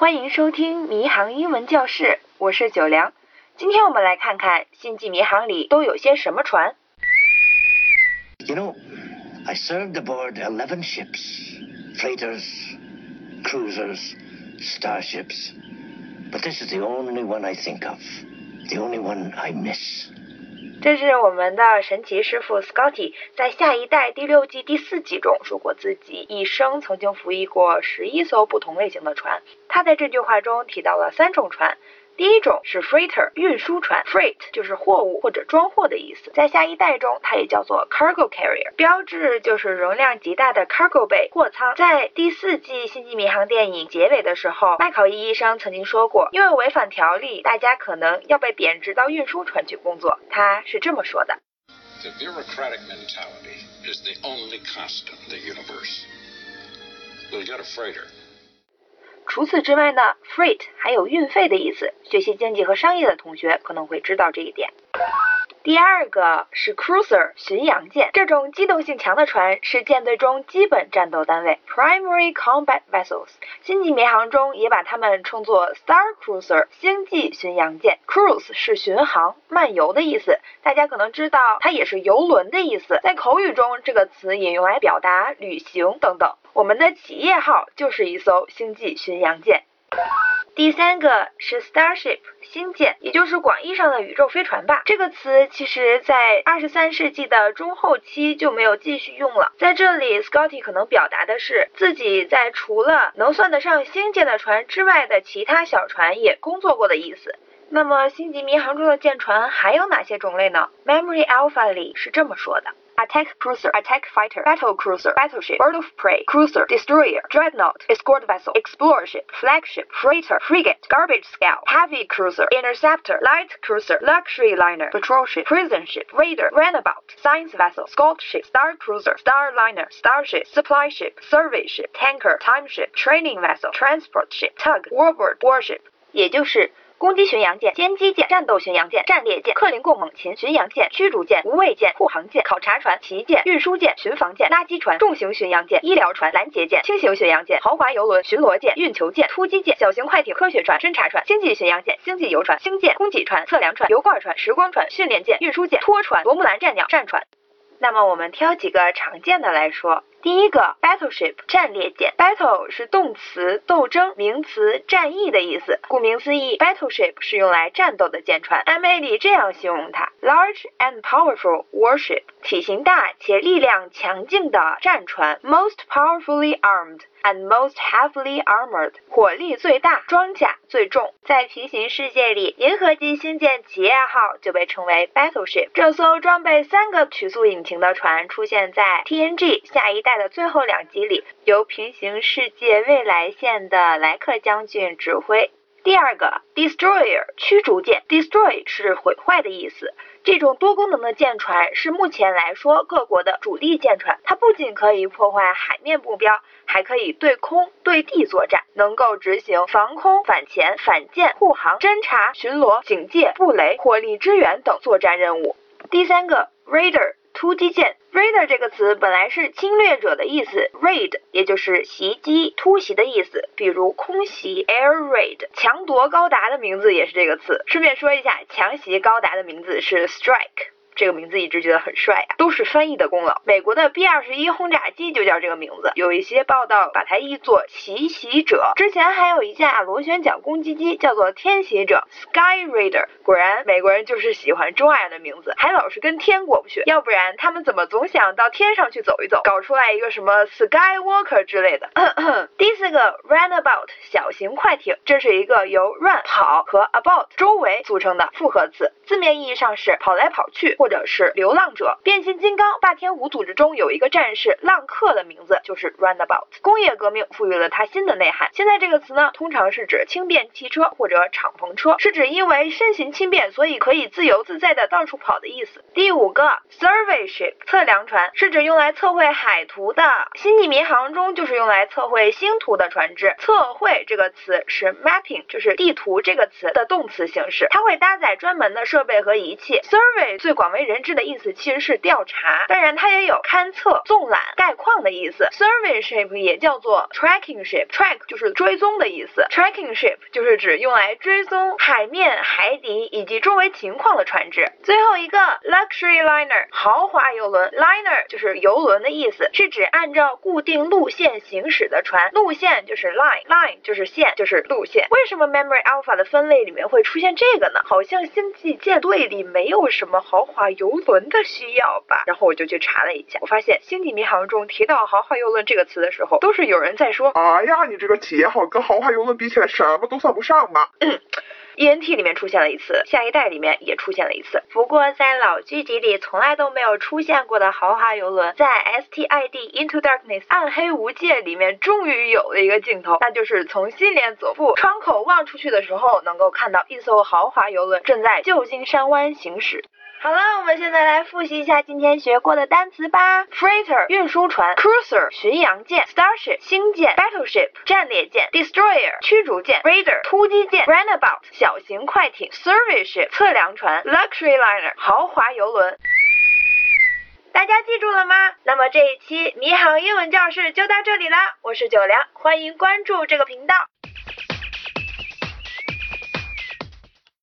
欢迎收听迷航英文教室，我是九良。今天我们来看看星际迷航里都有些什么船。You know, I served aboard 11 ships freighters, cruisers, starships. But this is the only one I think of, the only one I miss. 这是我们的神奇师傅 Scotty 在《下一代》第六季第四集中说过，自己一生曾经服役过十一艘不同类型的船。他在这句话中提到了三种船。第一种是 freighter 运输船，freight 就是货物或者装货的意思，在下一代中它也叫做 cargo carrier，标志就是容量极大的 cargo bay 货舱。在第四季星际迷航电影结尾的时候，麦考伊医生曾经说过，因为违反条例，大家可能要被贬值到运输船去工作。他是这么说的。The bureaucratic mentality is the only constant in the universe. We got a freighter. 除此之外呢，freight 还有运费的意思。学习经济和商业的同学可能会知道这一点。第二个是 cruiser 巡洋舰，这种机动性强的船是舰队中基本战斗单位 primary combat vessels。星际迷航中也把它们称作 star cruiser 星际巡洋舰。cruise 是巡航、漫游的意思，大家可能知道它也是游轮的意思。在口语中，这个词也用来表达旅行等等。我们的企业号就是一艘星际巡洋舰。第三个是 starship 星舰，也就是广义上的宇宙飞船吧。这个词其实在二十三世纪的中后期就没有继续用了。在这里，Scotty 可能表达的是自己在除了能算得上星舰的船之外的其他小船也工作过的意思。那么，星际迷航中的舰船还有哪些种类呢？Memory Alpha 里是这么说的。attack cruiser, attack fighter, battle cruiser, battleship, bird of prey, cruiser, destroyer, dreadnought, escort vessel, explorer ship, flagship, freighter, frigate, garbage scow, heavy cruiser, interceptor, light cruiser, luxury liner, patrol ship, prison ship, raider, runabout, science vessel, scout ship, star cruiser, star liner, starship, supply ship, survey ship, tanker, time ship, training vessel, transport ship, tug, warbird, warship，也就是 攻击巡洋舰、歼击舰、战斗巡洋舰、战列舰、克林贡猛禽巡洋舰、驱逐舰、无畏舰、护航舰、考察船、旗舰、运输舰、巡防舰、垃圾船、重型巡洋舰、医疗船、拦截舰、轻型巡洋舰、豪华游轮、巡逻舰、运球舰、突击舰、小型快艇、科学船、侦察船、星际巡洋舰、星际游船、星舰、供给船、测量船、油罐船、时光船、训练舰、运输舰、拖船、罗木兰战鸟、战船。那么我们挑几个常见的来说。第一个 battleship 战列舰，battle 是动词斗争，名词战役的意思。顾名思义，battleship 是用来战斗的舰船。MA 里这样形容它：large and powerful warship，体型大且力量强劲的战船；most powerfully armed and most heavily armored，火力最大，装甲最重。在平行世界里，银河系星舰企业号就被称为 battleship。这艘装备三个曲速引擎的船出现在 TNG 下一代。的最后两集里，由平行世界未来线的莱克将军指挥。第二个，destroyer 驱逐舰，destroy 是毁坏的意思。这种多功能的舰船是目前来说各国的主力舰船。它不仅可以破坏海面目标，还可以对空对地作战，能够执行防空、反潜、反舰、护航、侦察、巡逻、警戒、布雷、火力支援等作战任务。第三个，raider 突击舰。Raider 这个词本来是侵略者的意思，raid 也就是袭击、突袭的意思，比如空袭 air raid，强夺高达的名字也是这个词。顺便说一下，强袭高达的名字是 strike。这个名字一直觉得很帅啊，都是翻译的功劳。美国的 B 二十一轰炸机就叫这个名字，有一些报道把它译作奇袭者。之前还有一架螺旋桨攻击机叫做天袭者 Sky Raider。果然美国人就是喜欢中二的名字，还老是跟天过不去，要不然他们怎么总想到天上去走一走，搞出来一个什么 Skywalker 之类的。第四个 Runabout 小型快艇，这是一个由 run 跑和 about 周围组成的复合词，字面意义上是跑来跑去或。或者是流浪者，变形金刚霸天虎组织中有一个战士浪客的名字就是 Runabout。工业革命赋予了它新的内涵。现在这个词呢，通常是指轻便汽车或者敞篷车，是指因为身形轻便，所以可以自由自在的到处跑的意思。第五个 survey ship 测量船，是指用来测绘海图的。星际迷航中就是用来测绘星图的船只。测绘这个词是 mapping，就是地图这个词的动词形式，它会搭载专门的设备和仪器。survey 最广为为人知的意思其实是调查，当然它也有勘测、纵览、概括。的意思。Survey ship 也叫做 tracking ship，track 就是追踪的意思，tracking ship 就是指用来追踪海面、海底以及周围情况的船只。最后一个 luxury liner 豪华游轮，liner 就是游轮的意思，是指按照固定路线行驶的船，路线就是 line，line 就是线，就是路线。为什么 Memory Alpha 的分类里面会出现这个呢？好像星际舰队里没有什么豪华游轮的需要吧？然后我就去查了一下，我发现星际迷航中提到豪华游轮这个词的时候，都是有人在说，哎呀，你这个企业号跟豪华游轮比起来，什么都算不上嘛。嗯。E.N.T. 里面出现了一次，下一代里面也出现了一次。不过在老剧集里从来都没有出现过的豪华游轮，在 S.T.I.D. Into Darkness 暗黑无界里面终于有了一个镜头，那就是从新连总部窗口望出去的时候，能够看到一艘豪华游轮正在旧金山湾行驶。好了，我们现在来复习一下今天学过的单词吧。Freighter 运输船，Cruiser 巡洋舰，Starship 星舰，Battleship 战列舰，Destroyer 驱逐舰，Raider 突击舰，Runabout 小小型快艇，Survey ship 测量船，Luxury liner 豪华游轮。大家记住了吗？那么这一期你好英文教室就到这里啦。我是九良，欢迎关注这个频道。